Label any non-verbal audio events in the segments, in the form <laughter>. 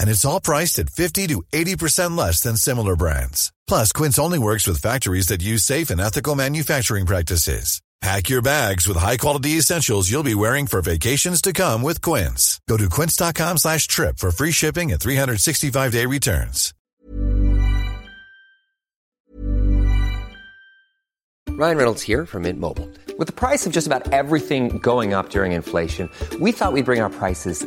And it's all priced at 50 to 80% less than similar brands. Plus, Quince only works with factories that use safe and ethical manufacturing practices. Pack your bags with high-quality essentials you'll be wearing for vacations to come with Quince. Go to quince.com slash trip for free shipping and 365-day returns. Ryan Reynolds here from Mint Mobile. With the price of just about everything going up during inflation, we thought we'd bring our prices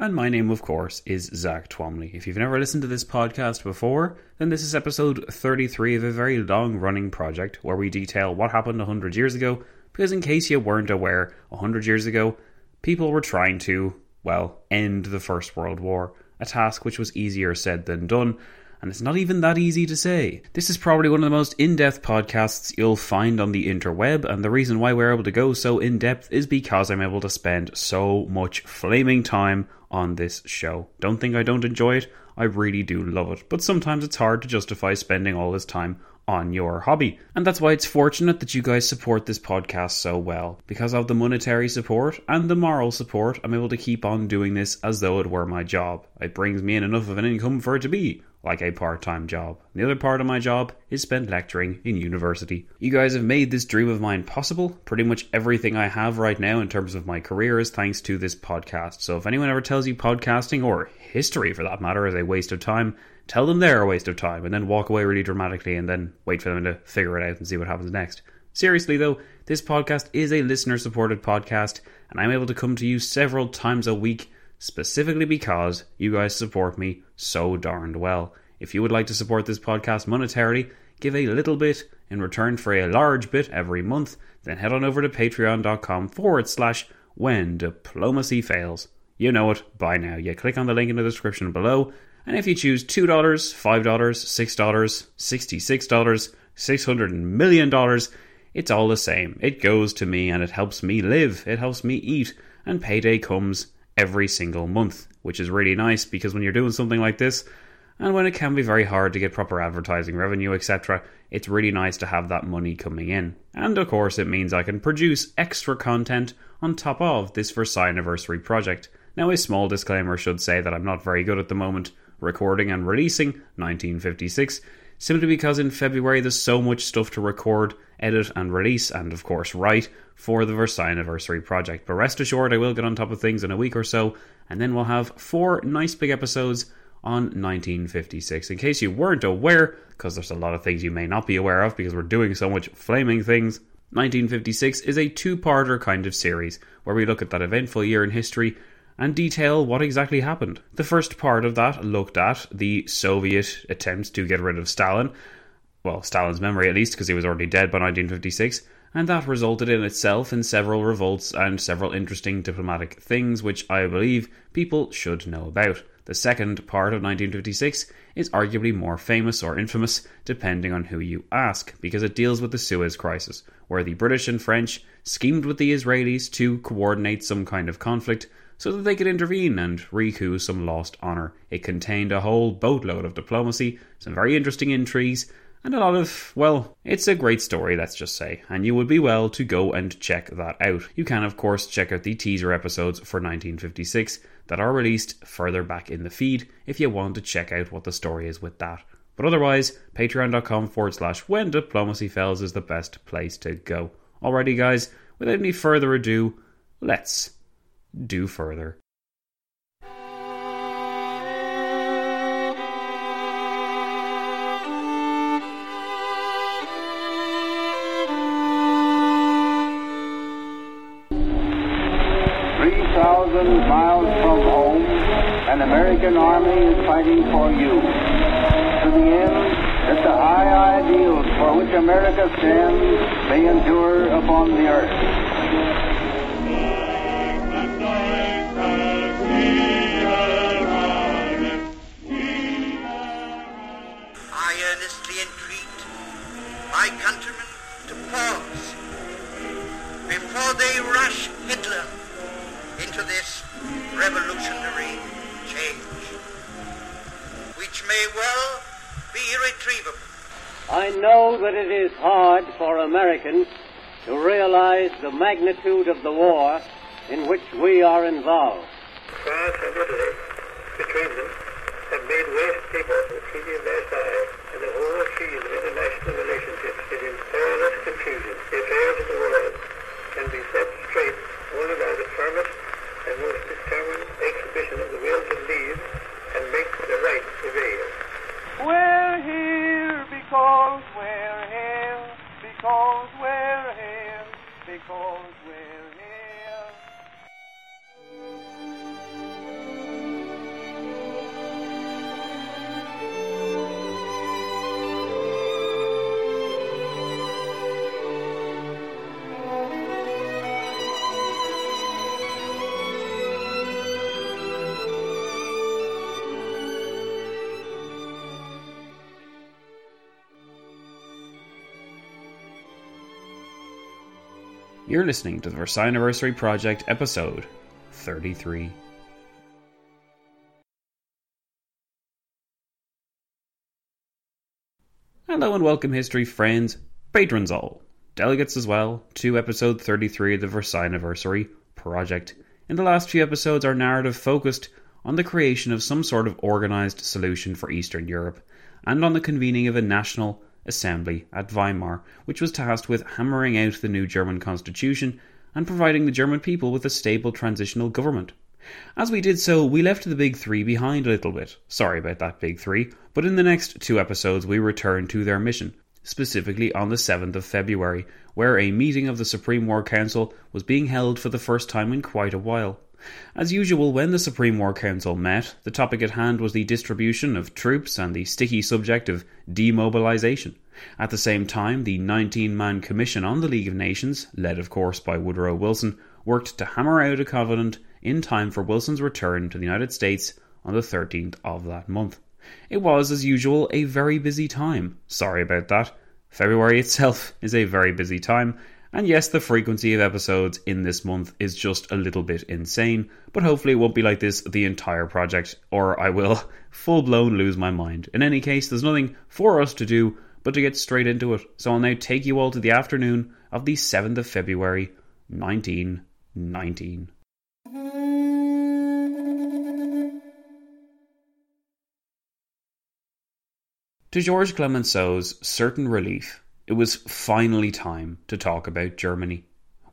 and my name, of course, is Zack Twamley. If you've never listened to this podcast before, then this is episode 33 of a very long running project where we detail what happened 100 years ago, because in case you weren't aware, 100 years ago, people were trying to, well, end the First World War, a task which was easier said than done, and it's not even that easy to say. This is probably one of the most in depth podcasts you'll find on the interweb, and the reason why we're able to go so in depth is because I'm able to spend so much flaming time on this show. Don't think I don't enjoy it, I really do love it, but sometimes it's hard to justify spending all this time on your hobby. And that's why it's fortunate that you guys support this podcast so well. Because of the monetary support and the moral support, I'm able to keep on doing this as though it were my job. It brings me in enough of an income for it to be like a part time job. The other part of my job is spent lecturing in university. You guys have made this dream of mine possible. Pretty much everything I have right now in terms of my career is thanks to this podcast. So if anyone ever tells you podcasting, or history for that matter, is a waste of time, tell them they're a waste of time and then walk away really dramatically and then wait for them to figure it out and see what happens next. Seriously though, this podcast is a listener supported podcast and I'm able to come to you several times a week specifically because you guys support me so darned well. If you would like to support this podcast monetarily, give a little bit in return for a large bit every month, then head on over to patreon.com forward slash when diplomacy fails. You know it by now. You click on the link in the description below, and if you choose $2, $5, $6, $66, $600 million, it's all the same. It goes to me and it helps me live, it helps me eat, and payday comes every single month, which is really nice because when you're doing something like this, And when it can be very hard to get proper advertising revenue, etc., it's really nice to have that money coming in. And of course, it means I can produce extra content on top of this Versailles anniversary project. Now, a small disclaimer should say that I'm not very good at the moment recording and releasing 1956, simply because in February there's so much stuff to record, edit, and release, and of course write for the Versailles anniversary project. But rest assured, I will get on top of things in a week or so, and then we'll have four nice big episodes on 1956. In case you weren't aware, because there's a lot of things you may not be aware of because we're doing so much flaming things, 1956 is a two parter kind of series where we look at that eventful year in history and detail what exactly happened. The first part of that looked at the Soviet attempts to get rid of Stalin, well, Stalin's memory at least, because he was already dead by 1956, and that resulted in itself in several revolts and several interesting diplomatic things which I believe people should know about. The second part of 1956 is arguably more famous or infamous, depending on who you ask, because it deals with the Suez Crisis, where the British and French schemed with the Israelis to coordinate some kind of conflict so that they could intervene and recoup some lost honour. It contained a whole boatload of diplomacy, some very interesting intrigues, and a lot of, well, it's a great story, let's just say, and you would be well to go and check that out. You can, of course, check out the teaser episodes for 1956 that are released further back in the feed if you want to check out what the story is with that. But otherwise, patreon.com forward slash when diplomacy fails is the best place to go. Alrighty, guys, without any further ado, let's do further. American army is fighting for you. To the end that the high ideals for which America stands may endure upon the earth. To realize the magnitude of the war in which we are involved. France and Italy, between them, have made waste the Treaty of Versailles and the whole field of international relationships is in perilous confusion. The affairs of the world can be set because we're You're listening to the Versailles Anniversary Project, episode 33. Hello and welcome, history friends, patrons all, delegates as well, to episode 33 of the Versailles Anniversary Project. In the last few episodes, our narrative focused on the creation of some sort of organised solution for Eastern Europe and on the convening of a national assembly at Weimar, which was tasked with hammering out the new German constitution and providing the German people with a stable transitional government. As we did so, we left the big three behind a little bit. Sorry about that big three, but in the next two episodes we return to their mission, specifically on the 7th of February, where a meeting of the Supreme War Council was being held for the first time in quite a while. As usual, when the Supreme War Council met, the topic at hand was the distribution of troops and the sticky subject of demobilisation. At the same time, the 19 man Commission on the League of Nations, led of course by Woodrow Wilson, worked to hammer out a covenant in time for Wilson's return to the United States on the 13th of that month. It was, as usual, a very busy time. Sorry about that. February itself is a very busy time, And yes, the frequency of episodes in this month is just a little bit insane, but hopefully it won't be like this the entire project, or I will <laughs> full blown lose my mind. In any case, there's nothing for us to do but to get straight into it. So I'll now take you all to the afternoon of the 7th of February, 1919. To George Clemenceau's certain relief, it was finally time to talk about Germany.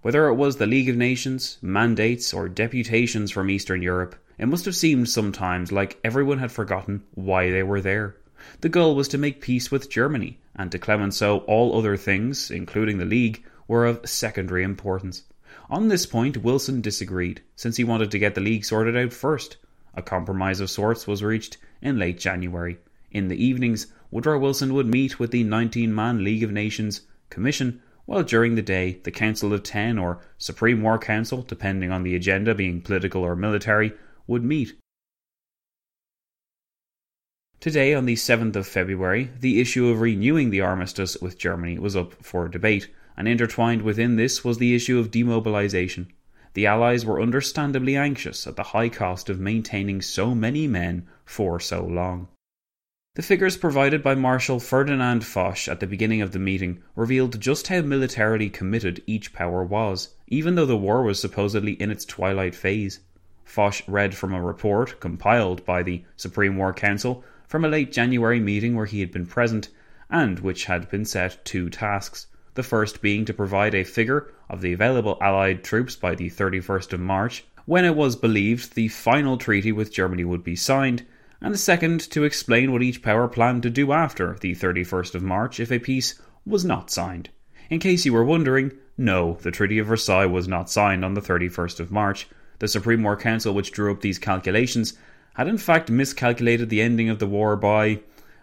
Whether it was the League of Nations, mandates, or deputations from Eastern Europe, it must have seemed sometimes like everyone had forgotten why they were there. The goal was to make peace with Germany, and to Clemenceau all other things, including the League, were of secondary importance. On this point, Wilson disagreed, since he wanted to get the League sorted out first. A compromise of sorts was reached in late January. In the evenings, Woodrow Wilson would meet with the 19 man League of Nations Commission, while during the day the Council of Ten, or Supreme War Council, depending on the agenda being political or military, would meet. Today, on the 7th of February, the issue of renewing the armistice with Germany was up for debate, and intertwined within this was the issue of demobilisation. The Allies were understandably anxious at the high cost of maintaining so many men for so long. The figures provided by Marshal Ferdinand Foch at the beginning of the meeting revealed just how militarily committed each power was, even though the war was supposedly in its twilight phase. Foch read from a report compiled by the Supreme War Council from a late January meeting where he had been present, and which had been set two tasks. The first being to provide a figure of the available Allied troops by the 31st of March, when it was believed the final treaty with Germany would be signed, and the second to explain what each power planned to do after the 31st of March if a peace was not signed. In case you were wondering, no, the Treaty of Versailles was not signed on the 31st of March. The Supreme War Council, which drew up these calculations, had in fact miscalculated the ending of the war by,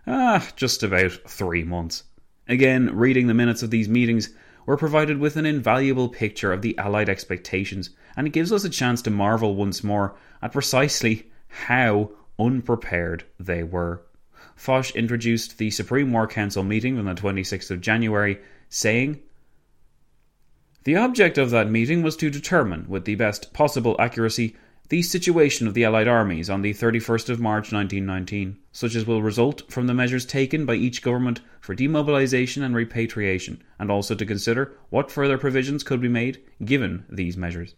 ah, just about three months. Again, reading the minutes of these meetings, we're provided with an invaluable picture of the Allied expectations, and it gives us a chance to marvel once more at precisely how unprepared they were. Foch introduced the Supreme War Council meeting on the 26th of January, saying, The object of that meeting was to determine, with the best possible accuracy, the situation of the Allied armies on the 31st of March 1919, such as will result from the measures taken by each government for demobilization and repatriation, and also to consider what further provisions could be made given these measures.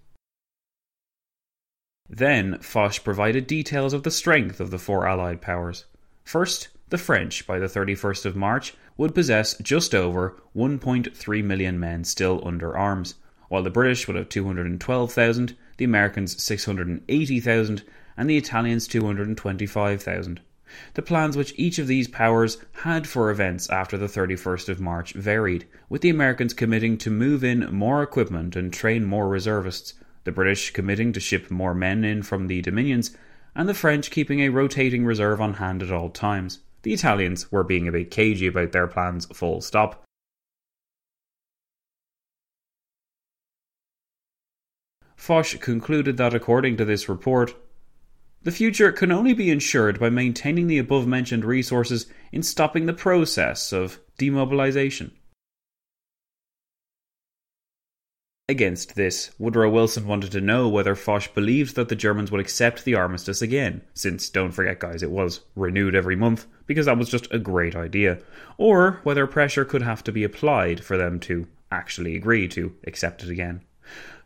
Then Foch provided details of the strength of the four Allied powers. First, the French, by the 31st of March, would possess just over 1.3 million men still under arms, while the British would have 212,000, the Americans 680,000, and the Italians 225,000. The plans which each of these powers had for events after the 31st of March varied, with the Americans committing to move in more equipment and train more reservists, the British committing to ship more men in from the Dominions, and the French keeping a rotating reserve on hand at all times. The Italians were being a bit cagey about their plans, full stop. Foch concluded that according to this report, the future can only be ensured by maintaining the above mentioned resources in stopping the process of demobilization. Against this, Woodrow Wilson wanted to know whether Foch believed that the Germans would accept the armistice again, since, don't forget, guys, it was renewed every month, because that was just a great idea, or whether pressure could have to be applied for them to actually agree to accept it again.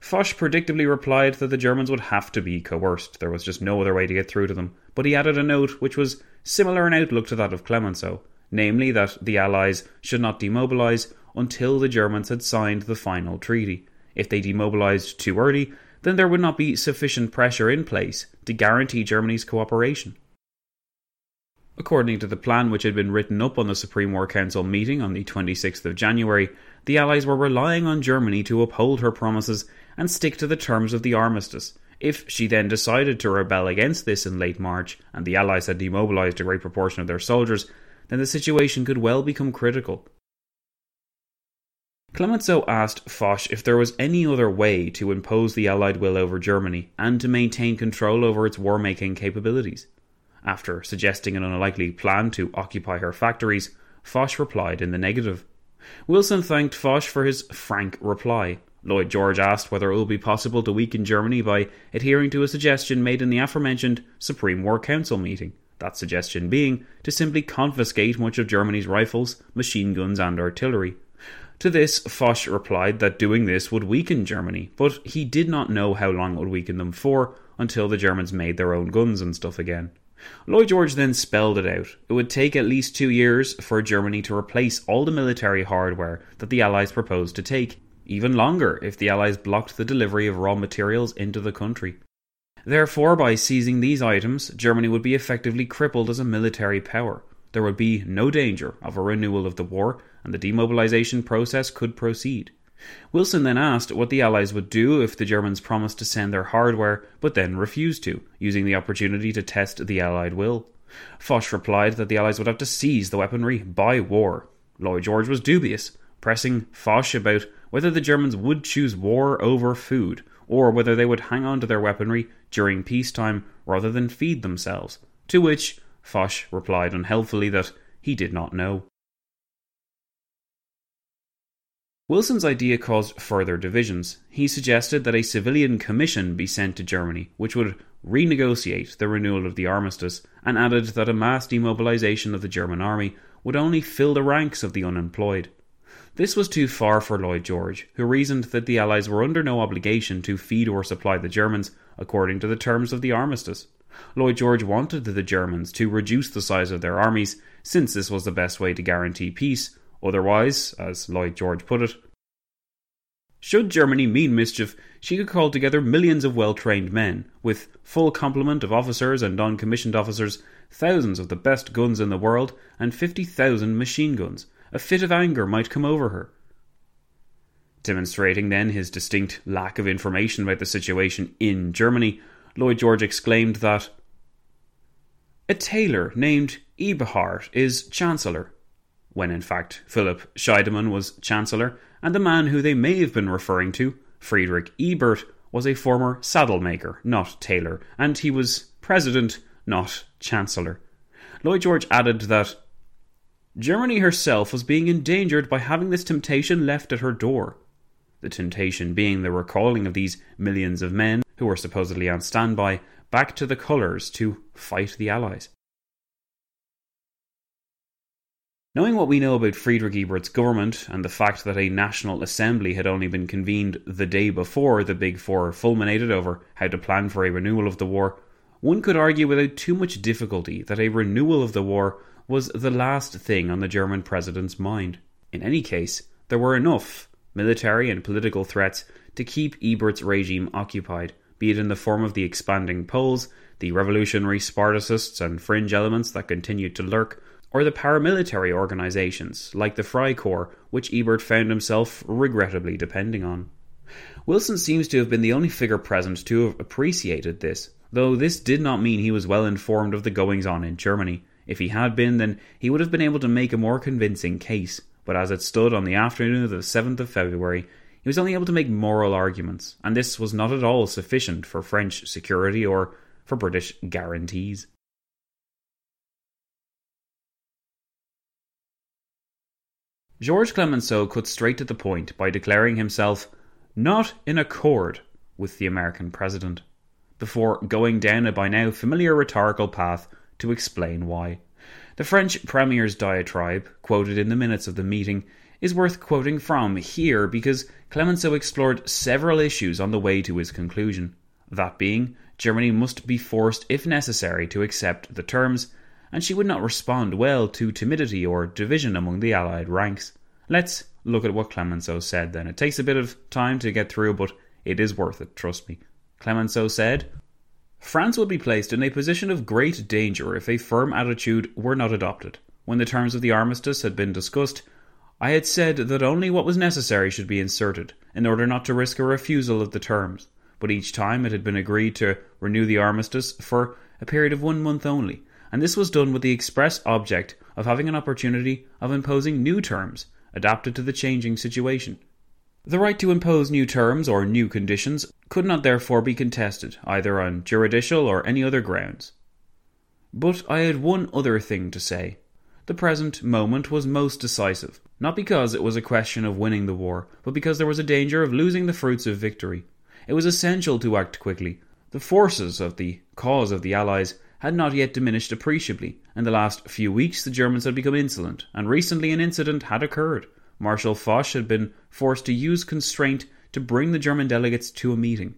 Foch predictably replied that the Germans would have to be coerced, there was just no other way to get through to them, but he added a note which was similar in outlook to that of Clemenceau, namely that the Allies should not demobilise until the Germans had signed the final treaty if they demobilised too early, then there would not be sufficient pressure in place to guarantee Germany's cooperation. According to the plan which had been written up on the Supreme War Council meeting on the 26th of January, the Allies were relying on Germany to uphold her promises and stick to the terms of the armistice. If she then decided to rebel against this in late March, and the Allies had demobilised a great proportion of their soldiers, then the situation could well become critical. Clemenceau asked Foch if there was any other way to impose the Allied will over Germany and to maintain control over its war making capabilities. After suggesting an unlikely plan to occupy her factories, Foch replied in the negative. Wilson thanked Foch for his frank reply. Lloyd George asked whether it would be possible to weaken Germany by adhering to a suggestion made in the aforementioned Supreme War Council meeting. That suggestion being to simply confiscate much of Germany's rifles, machine guns, and artillery. To this, Foch replied that doing this would weaken Germany, but he did not know how long it would weaken them for until the Germans made their own guns and stuff again. Lloyd George then spelled it out. It would take at least two years for Germany to replace all the military hardware that the Allies proposed to take, even longer if the Allies blocked the delivery of raw materials into the country. Therefore, by seizing these items, Germany would be effectively crippled as a military power. There would be no danger of a renewal of the war, and the demobilization process could proceed. Wilson then asked what the Allies would do if the Germans promised to send their hardware but then refused to, using the opportunity to test the Allied will. Foch replied that the Allies would have to seize the weaponry by war. Lloyd George was dubious, pressing Foch about whether the Germans would choose war over food, or whether they would hang on to their weaponry during peacetime rather than feed themselves, to which Foch replied unhelpfully that he did not know. Wilson's idea caused further divisions. He suggested that a civilian commission be sent to Germany, which would renegotiate the renewal of the armistice, and added that a mass demobilization of the German army would only fill the ranks of the unemployed. This was too far for Lloyd George, who reasoned that the Allies were under no obligation to feed or supply the Germans according to the terms of the armistice. Lloyd George wanted the Germans to reduce the size of their armies, since this was the best way to guarantee peace, Otherwise, as Lloyd George put it, should Germany mean mischief, she could call together millions of well trained men, with full complement of officers and non commissioned officers, thousands of the best guns in the world, and 50,000 machine guns. A fit of anger might come over her. Demonstrating then his distinct lack of information about the situation in Germany, Lloyd George exclaimed that a tailor named Eberhard is Chancellor when in fact Philip Scheidemann was Chancellor, and the man who they may have been referring to, Friedrich Ebert, was a former saddle maker, not tailor, and he was President, not Chancellor. Lloyd George added that Germany herself was being endangered by having this temptation left at her door. The temptation being the recalling of these millions of men, who were supposedly on standby, back to the colours to fight the Allies. Knowing what we know about Friedrich Ebert's government and the fact that a National Assembly had only been convened the day before the Big Four fulminated over how to plan for a renewal of the war, one could argue without too much difficulty that a renewal of the war was the last thing on the German president's mind. In any case, there were enough military and political threats to keep Ebert's regime occupied, be it in the form of the expanding Poles, the revolutionary Spartacists and fringe elements that continued to lurk, or the paramilitary organisations like the Freikorps, which Ebert found himself regrettably depending on. Wilson seems to have been the only figure present to have appreciated this, though this did not mean he was well informed of the goings on in Germany. If he had been, then he would have been able to make a more convincing case, but as it stood on the afternoon of the 7th of February, he was only able to make moral arguments, and this was not at all sufficient for French security or for British guarantees. Georges Clemenceau cut straight to the point by declaring himself not in accord with the American president, before going down a by now familiar rhetorical path to explain why. The French premier's diatribe, quoted in the minutes of the meeting, is worth quoting from here because Clemenceau explored several issues on the way to his conclusion. That being, Germany must be forced, if necessary, to accept the terms, and she would not respond well to timidity or division among the Allied ranks. Let's look at what Clemenceau said then. It takes a bit of time to get through, but it is worth it, trust me. Clemenceau said, France would be placed in a position of great danger if a firm attitude were not adopted. When the terms of the armistice had been discussed, I had said that only what was necessary should be inserted, in order not to risk a refusal of the terms. But each time it had been agreed to renew the armistice for a period of one month only, and this was done with the express object of having an opportunity of imposing new terms, adapted to the changing situation. The right to impose new terms or new conditions could not therefore be contested, either on juridical or any other grounds. But I had one other thing to say. The present moment was most decisive. not because it was a question of winning the war, but because there was a danger of losing the fruits of victory. It was essential to act quickly. The forces of the cause of the Allies had not yet diminished appreciably. In the last few weeks, the Germans had become insolent, and recently an incident had occurred. Marshal Foch had been forced to use constraint to bring the German delegates to a meeting.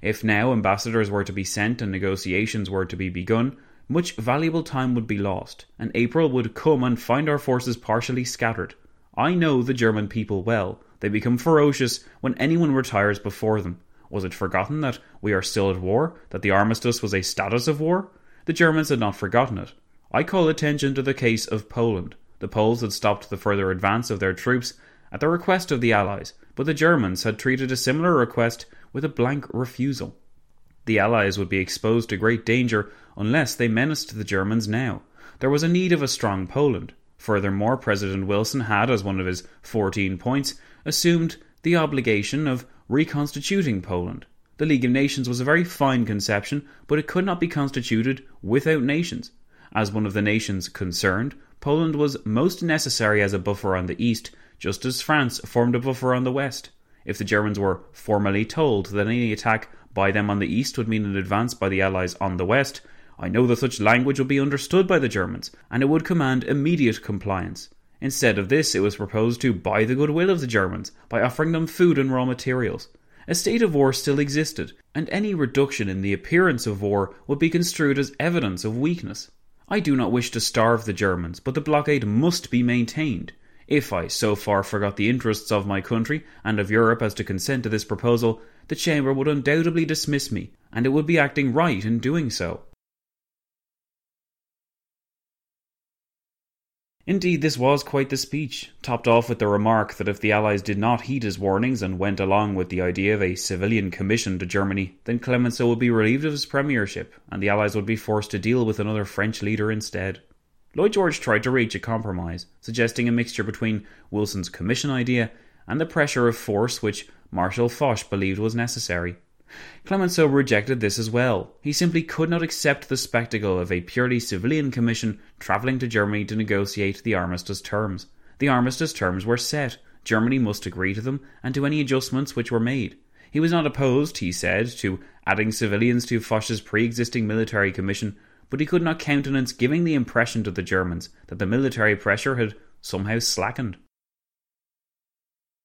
If now ambassadors were to be sent and negotiations were to be begun, much valuable time would be lost, and April would come and find our forces partially scattered. I know the German people well. They become ferocious when anyone retires before them. Was it forgotten that we are still at war, that the armistice was a status of war? The Germans had not forgotten it. I call attention to the case of Poland. The Poles had stopped the further advance of their troops at the request of the Allies, but the Germans had treated a similar request with a blank refusal. The Allies would be exposed to great danger unless they menaced the Germans now. There was a need of a strong Poland. Furthermore, President Wilson had, as one of his 14 points, assumed the obligation of reconstituting Poland. The League of Nations was a very fine conception, but it could not be constituted without nations. As one of the nations concerned, Poland was most necessary as a buffer on the east, just as France formed a buffer on the west. If the Germans were formally told that any attack by them on the east would mean an advance by the Allies on the west, I know that such language would be understood by the Germans, and it would command immediate compliance. Instead of this, it was proposed to buy the goodwill of the Germans by offering them food and raw materials. A state of war still existed, and any reduction in the appearance of war would be construed as evidence of weakness. I do not wish to starve the Germans, but the blockade must be maintained. If I so far forgot the interests of my country and of Europe as to consent to this proposal, the Chamber would undoubtedly dismiss me, and it would be acting right in doing so. Indeed, this was quite the speech, topped off with the remark that if the Allies did not heed his warnings and went along with the idea of a civilian commission to Germany, then Clemenceau would be relieved of his premiership, and the Allies would be forced to deal with another French leader instead. Lloyd George tried to reach a compromise, suggesting a mixture between Wilson's commission idea and the pressure of force which Marshal Foch believed was necessary. Clemenceau rejected this as well. He simply could not accept the spectacle of a purely civilian commission travelling to Germany to negotiate the armistice terms. The armistice terms were set. Germany must agree to them and to any adjustments which were made. He was not opposed, he said, to adding civilians to Foch's pre existing military commission, but he could not countenance giving the impression to the Germans that the military pressure had somehow slackened.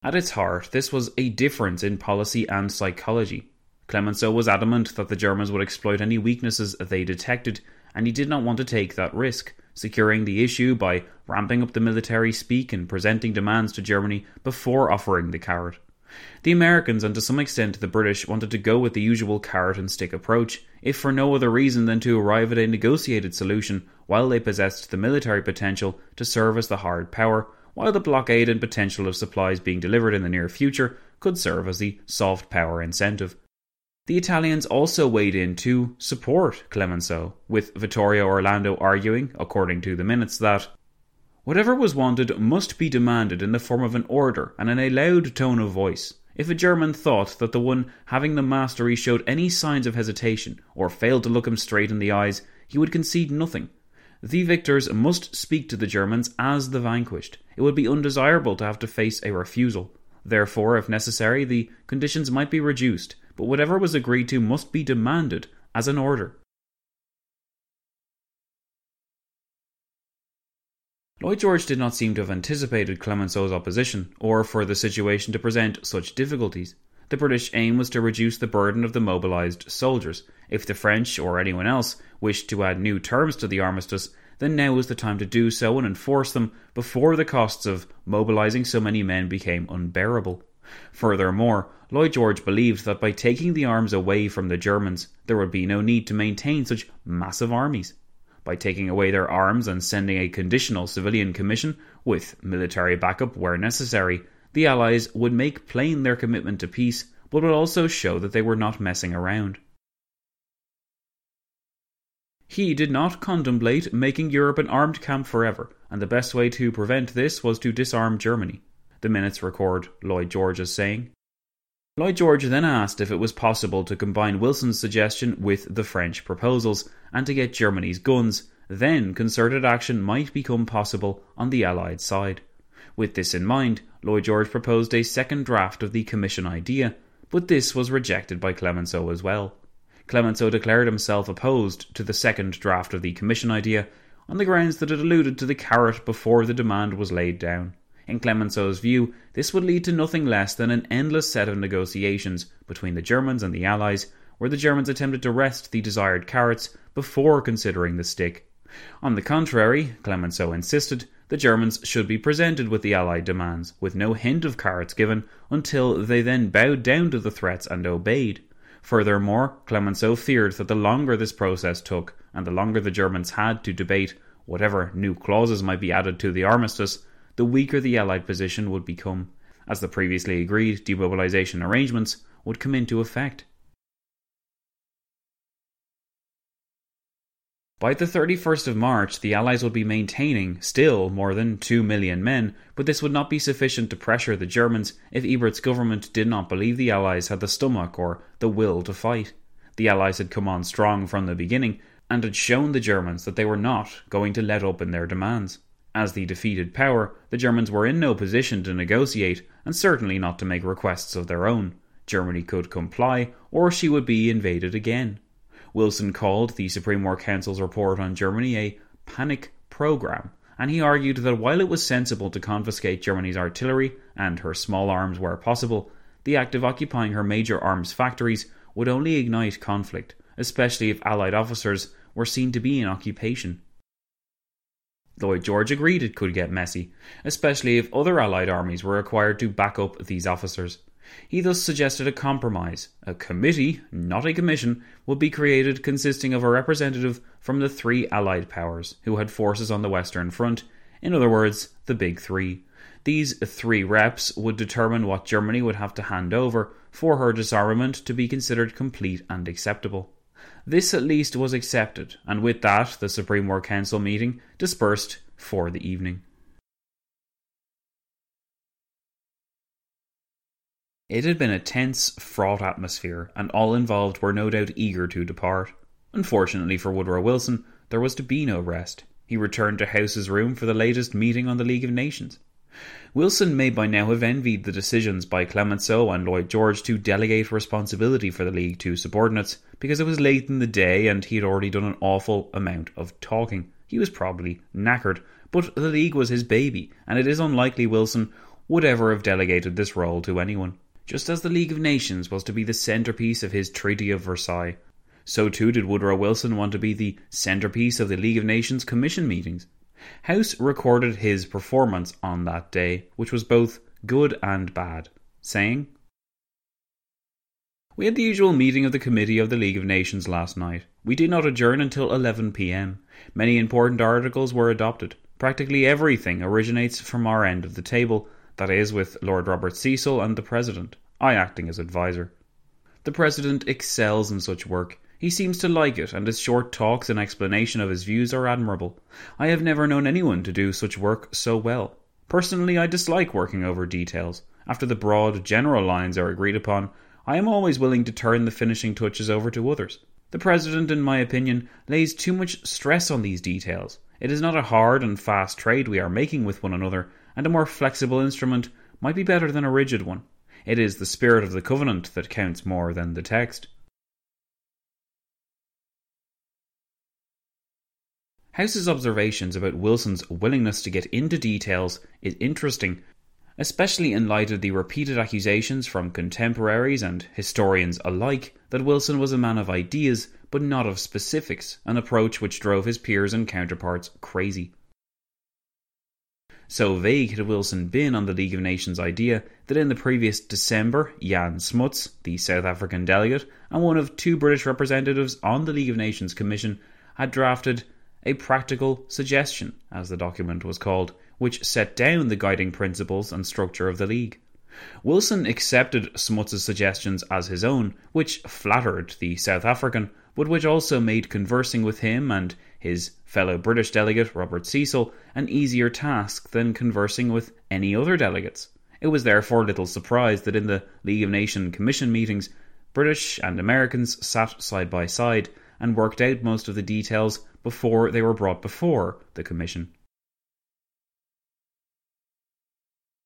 At its heart, this was a difference in policy and psychology. Clemenceau was adamant that the Germans would exploit any weaknesses they detected, and he did not want to take that risk, securing the issue by ramping up the military speak and presenting demands to Germany before offering the carrot. The Americans and to some extent the British wanted to go with the usual carrot and stick approach, if for no other reason than to arrive at a negotiated solution while they possessed the military potential to serve as the hard power, while the blockade and potential of supplies being delivered in the near future could serve as the soft power incentive. The Italians also weighed in to support Clemenceau, with Vittorio Orlando arguing, according to the minutes, that whatever was wanted must be demanded in the form of an order and in a loud tone of voice. If a German thought that the one having the mastery showed any signs of hesitation, or failed to look him straight in the eyes, he would concede nothing. The victors must speak to the Germans as the vanquished. It would be undesirable to have to face a refusal. Therefore, if necessary, the conditions might be reduced, but whatever was agreed to must be demanded as an order. Lloyd George did not seem to have anticipated Clemenceau's opposition, or for the situation to present such difficulties. The British aim was to reduce the burden of the mobilised soldiers. If the French, or anyone else, wished to add new terms to the armistice, then now was the time to do so and enforce them before the costs of mobilising so many men became unbearable. Furthermore, Lloyd George believed that by taking the arms away from the Germans, there would be no need to maintain such massive armies. By taking away their arms and sending a conditional civilian commission with military backup where necessary, the Allies would make plain their commitment to peace, but would also show that they were not messing around. He did not contemplate making Europe an armed camp forever, and the best way to prevent this was to disarm Germany. The minutes record Lloyd George as saying. Lloyd George then asked if it was possible to combine Wilson's suggestion with the French proposals and to get Germany's guns. Then concerted action might become possible on the Allied side. With this in mind, Lloyd George proposed a second draft of the Commission idea, but this was rejected by Clemenceau as well. Clemenceau declared himself opposed to the second draft of the Commission idea on the grounds that it alluded to the carrot before the demand was laid down. In Clemenceau's view, this would lead to nothing less than an endless set of negotiations between the Germans and the Allies, where the Germans attempted to wrest the desired carrots before considering the stick. On the contrary, Clemenceau insisted, the Germans should be presented with the Allied demands, with no hint of carrots given, until they then bowed down to the threats and obeyed. Furthermore, Clemenceau feared that the longer this process took, and the longer the Germans had to debate whatever new clauses might be added to the armistice, the weaker the Allied position would become, as the previously agreed demobilisation arrangements would come into effect. By the 31st of March, the Allies would be maintaining still more than 2 million men, but this would not be sufficient to pressure the Germans if Ebert's government did not believe the Allies had the stomach or the will to fight. The Allies had come on strong from the beginning and had shown the Germans that they were not going to let up in their demands. As the defeated power, the Germans were in no position to negotiate and certainly not to make requests of their own. Germany could comply, or she would be invaded again. Wilson called the Supreme War Council's report on Germany a panic program, and he argued that while it was sensible to confiscate Germany's artillery and her small arms where possible, the act of occupying her major arms factories would only ignite conflict, especially if Allied officers were seen to be in occupation. Lloyd George agreed it could get messy, especially if other Allied armies were required to back up these officers. He thus suggested a compromise. A committee, not a commission, would be created consisting of a representative from the three Allied powers who had forces on the Western Front, in other words, the Big Three. These three reps would determine what Germany would have to hand over for her disarmament to be considered complete and acceptable. This at least was accepted, and with that the Supreme War Council meeting dispersed for the evening. It had been a tense, fraught atmosphere, and all involved were no doubt eager to depart. Unfortunately for Woodrow Wilson, there was to be no rest. He returned to House's room for the latest meeting on the League of Nations. Wilson may by now have envied the decisions by Clemenceau and Lloyd George to delegate responsibility for the League to subordinates, because it was late in the day and he had already done an awful amount of talking. He was probably knackered, but the League was his baby, and it is unlikely Wilson would ever have delegated this role to anyone. Just as the League of Nations was to be the centrepiece of his Treaty of Versailles, so too did Woodrow Wilson want to be the centrepiece of the League of Nations Commission meetings. House recorded his performance on that day, which was both good and bad, saying, We had the usual meeting of the Committee of the League of Nations last night. We did not adjourn until 11 pm. Many important articles were adopted. Practically everything originates from our end of the table, that is, with Lord Robert Cecil and the President, I acting as adviser. The President excels in such work. He seems to like it, and his short talks and explanation of his views are admirable. I have never known anyone to do such work so well. Personally, I dislike working over details. After the broad, general lines are agreed upon, I am always willing to turn the finishing touches over to others. The President, in my opinion, lays too much stress on these details. It is not a hard and fast trade we are making with one another, and a more flexible instrument might be better than a rigid one. It is the spirit of the covenant that counts more than the text. House's observations about Wilson's willingness to get into details is interesting, especially in light of the repeated accusations from contemporaries and historians alike that Wilson was a man of ideas but not of specifics, an approach which drove his peers and counterparts crazy. So vague had Wilson been on the League of Nations idea that in the previous December, Jan Smuts, the South African delegate and one of two British representatives on the League of Nations Commission, had drafted a practical suggestion, as the document was called, which set down the guiding principles and structure of the League. Wilson accepted Smuts's suggestions as his own, which flattered the South African, but which also made conversing with him and his fellow British delegate, Robert Cecil, an easier task than conversing with any other delegates. It was therefore little surprise that in the League of Nations Commission meetings, British and Americans sat side by side and worked out most of the details before they were brought before the Commission.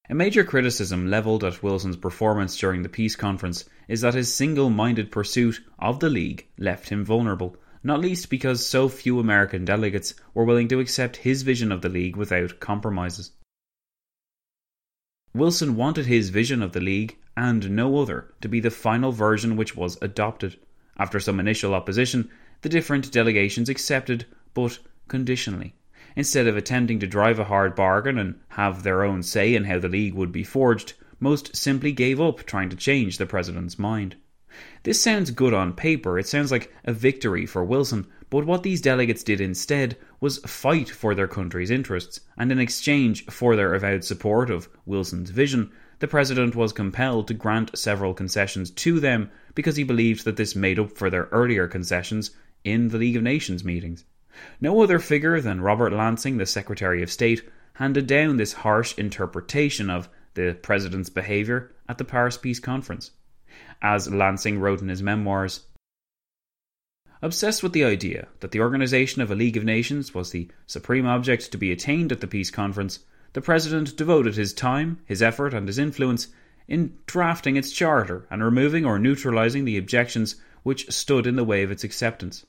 A major criticism levelled at Wilson's performance during the peace conference is that his single minded pursuit of the League left him vulnerable, not least because so few American delegates were willing to accept his vision of the League without compromises. Wilson wanted his vision of the League, and no other, to be the final version which was adopted. After some initial opposition, the different delegations accepted, but conditionally. Instead of attempting to drive a hard bargain and have their own say in how the League would be forged, most simply gave up trying to change the President's mind. This sounds good on paper, it sounds like a victory for Wilson, but what these delegates did instead was fight for their country's interests, and in exchange for their avowed support of Wilson's vision, the President was compelled to grant several concessions to them because he believed that this made up for their earlier concessions in the League of Nations meetings. No other figure than Robert Lansing, the Secretary of State, handed down this harsh interpretation of the President's behaviour at the Paris Peace Conference. As Lansing wrote in his memoirs, Obsessed with the idea that the organisation of a League of Nations was the supreme object to be attained at the peace conference, the President devoted his time, his effort, and his influence in drafting its charter and removing or neutralising the objections which stood in the way of its acceptance.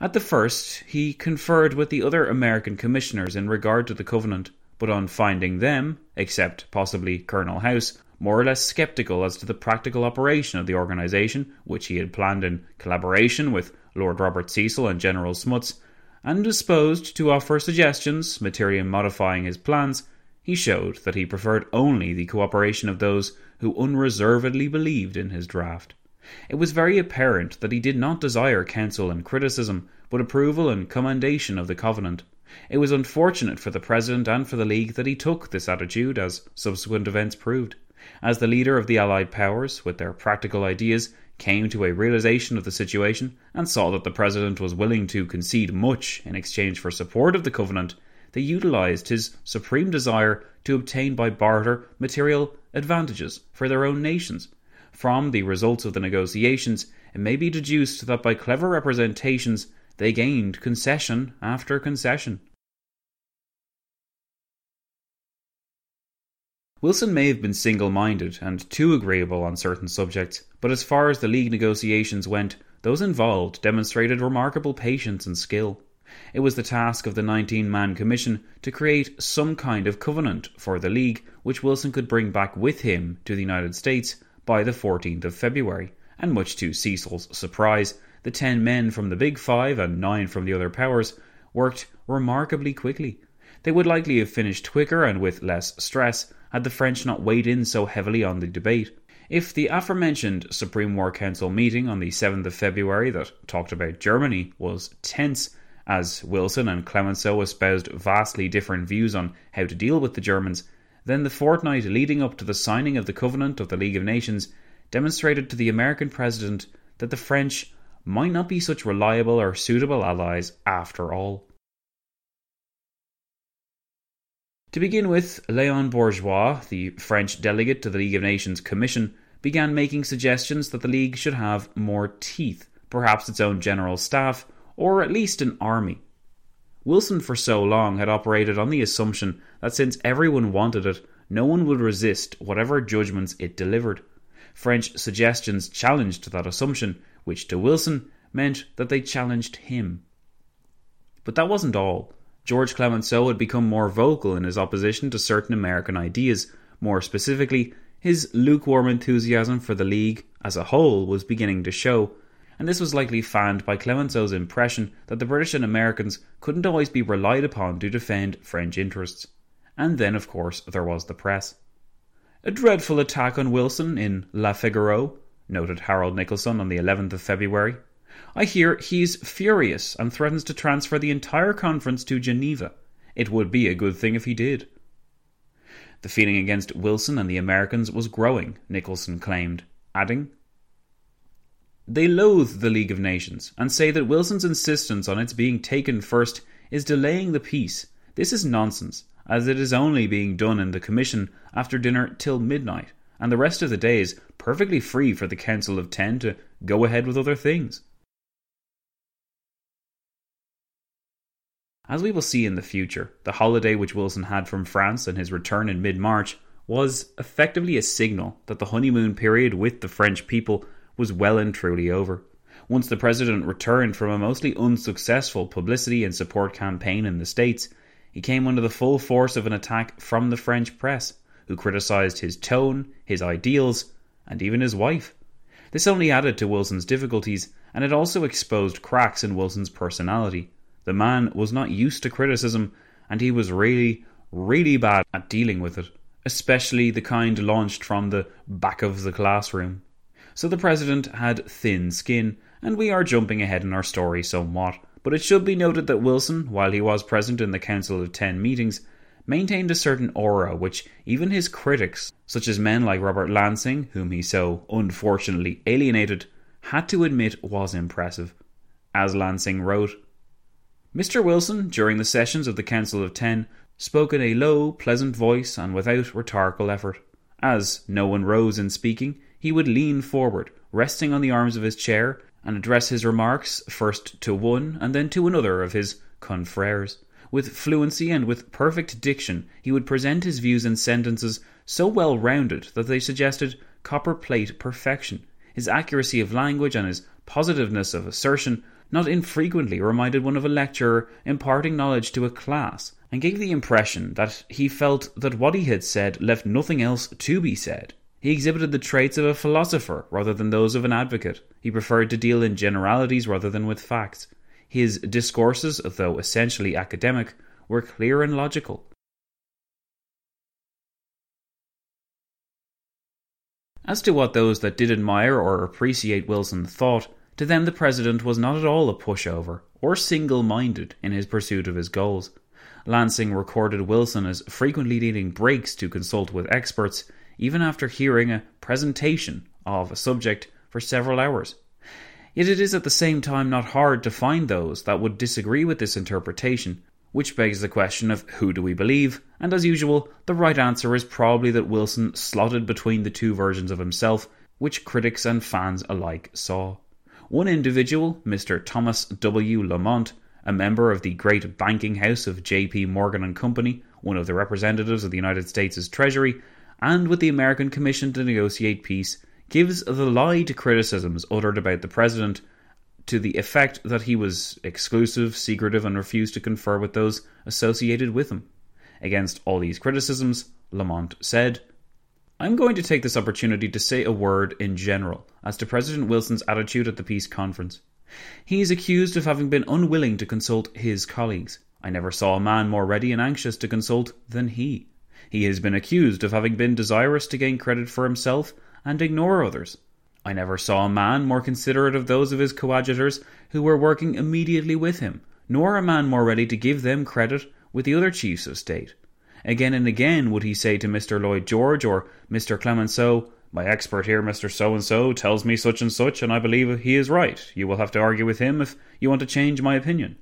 At the first, he conferred with the other American commissioners in regard to the Covenant, but on finding them, except possibly Colonel House, more or less sceptical as to the practical operation of the organisation, which he had planned in collaboration with Lord Robert Cecil and General Smuts, and disposed to offer suggestions materially modifying his plans, he showed that he preferred only the cooperation of those who unreservedly believed in his draft. It was very apparent that he did not desire counsel and criticism, but approval and commendation of the Covenant. It was unfortunate for the President and for the League that he took this attitude, as subsequent events proved. As the leader of the Allied powers, with their practical ideas, came to a realization of the situation and saw that the President was willing to concede much in exchange for support of the Covenant, they utilized his supreme desire to obtain by barter material advantages for their own nations from the results of the negotiations, it may be deduced that by clever representations they gained concession after concession. Wilson may have been single minded and too agreeable on certain subjects, but as far as the League negotiations went, those involved demonstrated remarkable patience and skill. It was the task of the 19 man commission to create some kind of covenant for the League which Wilson could bring back with him to the United States by the 14th of February, and much to Cecil's surprise, the ten men from the Big Five and nine from the other powers worked remarkably quickly. They would likely have finished quicker and with less stress had the French not weighed in so heavily on the debate. If the aforementioned Supreme War Council meeting on the 7th of February that talked about Germany was tense, as Wilson and Clemenceau espoused vastly different views on how to deal with the Germans, then the fortnight leading up to the signing of the Covenant of the League of Nations demonstrated to the American president that the French might not be such reliable or suitable allies after all. To begin with, Leon Bourgeois, the French delegate to the League of Nations Commission, began making suggestions that the League should have more teeth, perhaps its own general staff, or at least an army. Wilson for so long had operated on the assumption that since everyone wanted it, no one would resist whatever judgments it delivered. French suggestions challenged that assumption, which to Wilson meant that they challenged him. But that wasn't all. George Clemenceau had become more vocal in his opposition to certain American ideas. More specifically, his lukewarm enthusiasm for the League as a whole was beginning to show, and this was likely fanned by Clemenceau's impression that the British and Americans couldn't always be relied upon to defend French interests. And then, of course, there was the press. A dreadful attack on Wilson in La Figaro, noted Harold Nicolson on the 11th of February. I hear he's furious and threatens to transfer the entire conference to Geneva. It would be a good thing if he did. The feeling against Wilson and the Americans was growing, Nicolson claimed, adding, they loathe the League of Nations and say that Wilson's insistence on its being taken first is delaying the peace. This is nonsense, as it is only being done in the Commission after dinner till midnight, and the rest of the day is perfectly free for the Council of Ten to go ahead with other things. As we will see in the future, the holiday which Wilson had from France and his return in mid March was effectively a signal that the honeymoon period with the French people was well and truly over. Once the president returned from a mostly unsuccessful publicity and support campaign in the States, he came under the full force of an attack from the French press, who criticized his tone, his ideals, and even his wife. This only added to Wilson's difficulties, and it also exposed cracks in Wilson's personality. The man was not used to criticism, and he was really, really bad at dealing with it, especially the kind launched from the back of the classroom. So the president had thin skin, and we are jumping ahead in our story somewhat. But it should be noted that Wilson, while he was present in the Council of Ten meetings, maintained a certain aura which even his critics, such as men like Robert Lansing, whom he so unfortunately alienated, had to admit was impressive. As Lansing wrote, Mr. Wilson, during the sessions of the Council of Ten, spoke in a low, pleasant voice and without rhetorical effort. As no one rose in speaking, he would lean forward, resting on the arms of his chair, and address his remarks first to one and then to another of his confreres. With fluency and with perfect diction, he would present his views in sentences so well rounded that they suggested copper plate perfection. His accuracy of language and his positiveness of assertion not infrequently reminded one of a lecturer imparting knowledge to a class, and gave the impression that he felt that what he had said left nothing else to be said. He exhibited the traits of a philosopher rather than those of an advocate. He preferred to deal in generalities rather than with facts. His discourses, though essentially academic, were clear and logical. As to what those that did admire or appreciate Wilson thought, to them the President was not at all a pushover or single minded in his pursuit of his goals. Lansing recorded Wilson as frequently needing breaks to consult with experts even after hearing a presentation of a subject for several hours. Yet it is at the same time not hard to find those that would disagree with this interpretation, which begs the question of who do we believe? And as usual, the right answer is probably that Wilson slotted between the two versions of himself, which critics and fans alike saw. One individual, Mr. Thomas W. Lamont, a member of the great banking house of J.P. Morgan and Company, one of the representatives of the United States' Treasury, and with the American Commission to negotiate peace, gives the lie to criticisms uttered about the president to the effect that he was exclusive, secretive, and refused to confer with those associated with him. Against all these criticisms, Lamont said, I'm going to take this opportunity to say a word in general as to President Wilson's attitude at the peace conference. He is accused of having been unwilling to consult his colleagues. I never saw a man more ready and anxious to consult than he. He has been accused of having been desirous to gain credit for himself and ignore others. I never saw a man more considerate of those of his coadjutors who were working immediately with him, nor a man more ready to give them credit with the other chiefs of state. Again and again would he say to Mr. Lloyd George or Mr. Clemenceau, My expert here, Mr. So and so, tells me such and such, and I believe he is right. You will have to argue with him if you want to change my opinion.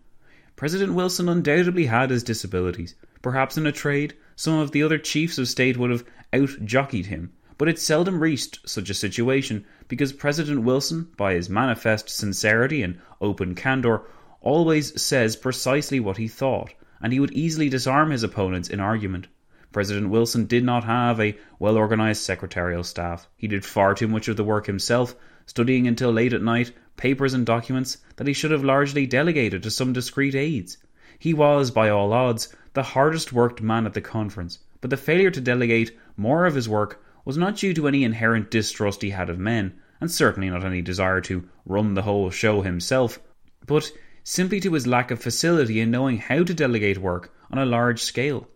President Wilson undoubtedly had his disabilities. Perhaps in a trade, some of the other chiefs of state would have out jockeyed him, but it seldom reached such a situation because President Wilson, by his manifest sincerity and open candour, always says precisely what he thought, and he would easily disarm his opponents in argument. President Wilson did not have a well organized secretarial staff. He did far too much of the work himself, studying until late at night papers and documents that he should have largely delegated to some discreet aides. He was, by all odds, the hardest worked man at the conference, but the failure to delegate more of his work was not due to any inherent distrust he had of men, and certainly not any desire to run the whole show himself, but simply to his lack of facility in knowing how to delegate work on a large scale.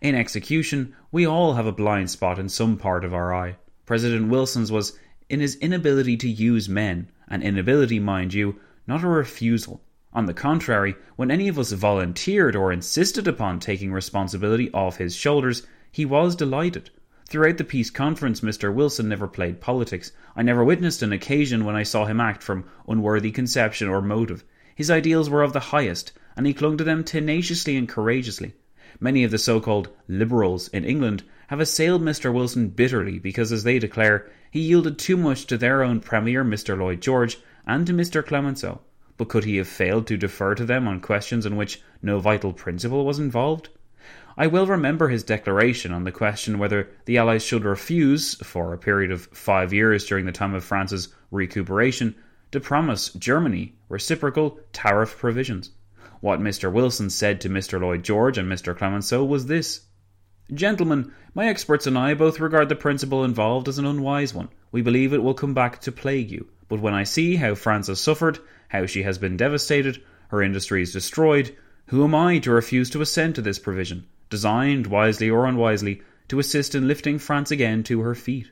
In execution, we all have a blind spot in some part of our eye. President Wilson's was in his inability to use men, an inability, mind you, not a refusal. On the contrary, when any of us volunteered or insisted upon taking responsibility off his shoulders, he was delighted. Throughout the peace conference, Mr. Wilson never played politics. I never witnessed an occasion when I saw him act from unworthy conception or motive. His ideals were of the highest, and he clung to them tenaciously and courageously. Many of the so called liberals in England have assailed Mr. Wilson bitterly because, as they declare, he yielded too much to their own Premier, Mr. Lloyd George, and to Mr. Clemenceau. But could he have failed to defer to them on questions in which no vital principle was involved? I will remember his declaration on the question whether the Allies should refuse, for a period of five years during the time of France's recuperation, to promise Germany reciprocal tariff provisions. What Mr. Wilson said to Mr. Lloyd George and Mr. Clemenceau was this Gentlemen, my experts and I both regard the principle involved as an unwise one. We believe it will come back to plague you. But when I see how France has suffered, how she has been devastated, her industries destroyed, who am I to refuse to assent to this provision, designed, wisely or unwisely, to assist in lifting France again to her feet?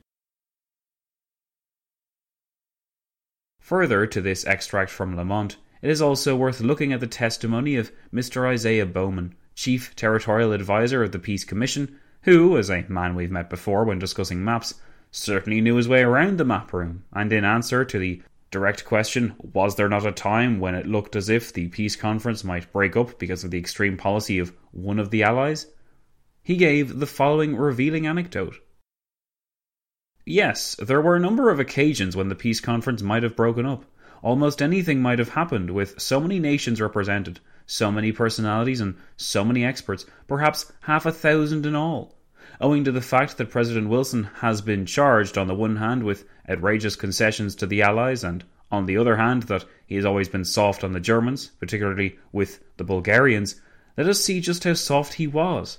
Further to this extract from Lamont, it is also worth looking at the testimony of Mr. Isaiah Bowman, Chief Territorial Advisor of the Peace Commission, who, as a man we've met before when discussing maps, certainly knew his way around the map room, and in answer to the direct question, was there not a time when it looked as if the peace conference might break up because of the extreme policy of one of the allies? He gave the following revealing anecdote. Yes, there were a number of occasions when the peace conference might have broken up. Almost anything might have happened with so many nations represented so many personalities and so many experts, perhaps half a thousand in all. Owing to the fact that President Wilson has been charged, on the one hand, with outrageous concessions to the Allies, and on the other hand, that he has always been soft on the Germans, particularly with the Bulgarians, let us see just how soft he was.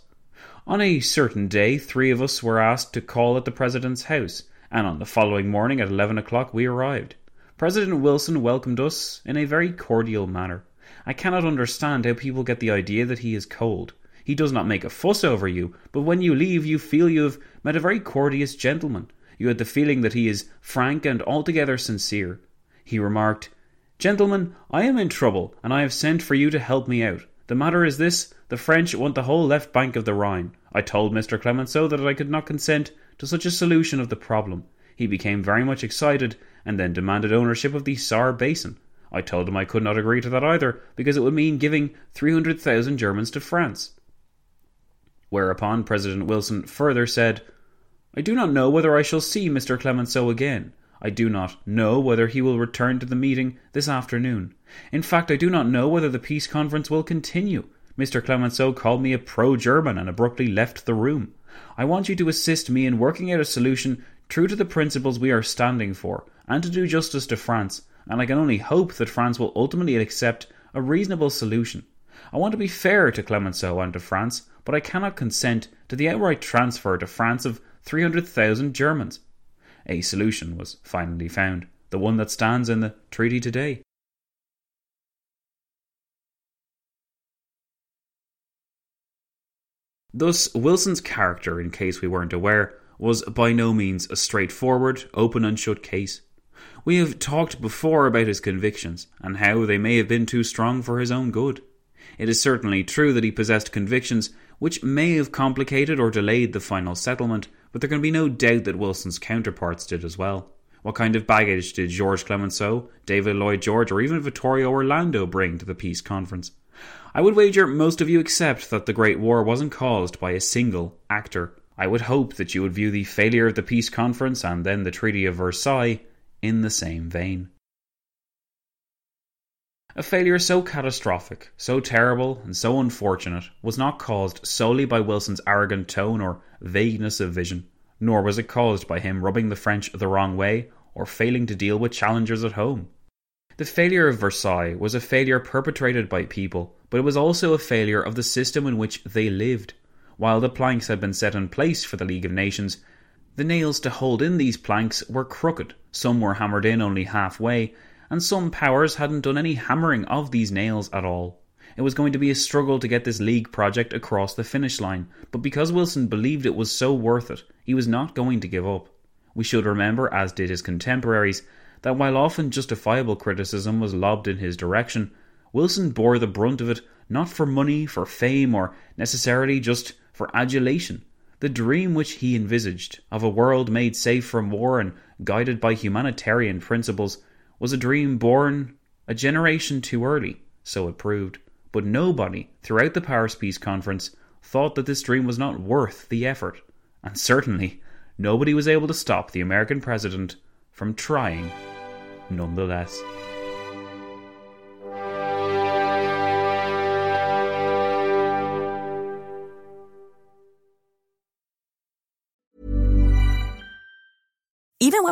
On a certain day, three of us were asked to call at the President's house, and on the following morning at eleven o'clock we arrived. President Wilson welcomed us in a very cordial manner. I cannot understand how people get the idea that he is cold. He does not make a fuss over you, but when you leave, you feel you have met a very courteous gentleman. You had the feeling that he is frank and altogether sincere. He remarked, Gentlemen, I am in trouble, and I have sent for you to help me out. The matter is this the French want the whole left bank of the Rhine. I told Mr. Clemenceau that I could not consent to such a solution of the problem. He became very much excited, and then demanded ownership of the Saar Basin. I told him I could not agree to that either, because it would mean giving 300,000 Germans to France. Whereupon President Wilson further said, I do not know whether I shall see Mr. Clemenceau again. I do not know whether he will return to the meeting this afternoon. In fact, I do not know whether the peace conference will continue. Mr. Clemenceau called me a pro German and abruptly left the room. I want you to assist me in working out a solution true to the principles we are standing for, and to do justice to France, and I can only hope that France will ultimately accept a reasonable solution. I want to be fair to Clemenceau and to France, but I cannot consent to the outright transfer to France of 300,000 Germans. A solution was finally found, the one that stands in the treaty today. Thus, Wilson's character, in case we weren't aware, was by no means a straightforward, open and shut case. We have talked before about his convictions, and how they may have been too strong for his own good. It is certainly true that he possessed convictions which may have complicated or delayed the final settlement, but there can be no doubt that Wilson's counterparts did as well. What kind of baggage did George Clemenceau, David Lloyd George, or even Vittorio Orlando bring to the peace conference? I would wager most of you accept that the Great War wasn't caused by a single actor. I would hope that you would view the failure of the peace conference and then the Treaty of Versailles in the same vein. A failure so catastrophic, so terrible, and so unfortunate was not caused solely by Wilson's arrogant tone or vagueness of vision, nor was it caused by him rubbing the French the wrong way or failing to deal with challengers at home. The failure of Versailles was a failure perpetrated by people, but it was also a failure of the system in which they lived. While the planks had been set in place for the League of Nations, the nails to hold in these planks were crooked, some were hammered in only halfway, and some powers hadn't done any hammering of these nails at all. It was going to be a struggle to get this league project across the finish line, but because Wilson believed it was so worth it, he was not going to give up. We should remember, as did his contemporaries, that while often justifiable criticism was lobbed in his direction, Wilson bore the brunt of it not for money, for fame, or necessarily just for adulation. The dream which he envisaged, of a world made safe from war and guided by humanitarian principles, was a dream born a generation too early, so it proved. But nobody throughout the Paris Peace Conference thought that this dream was not worth the effort, and certainly nobody was able to stop the American president from trying nonetheless.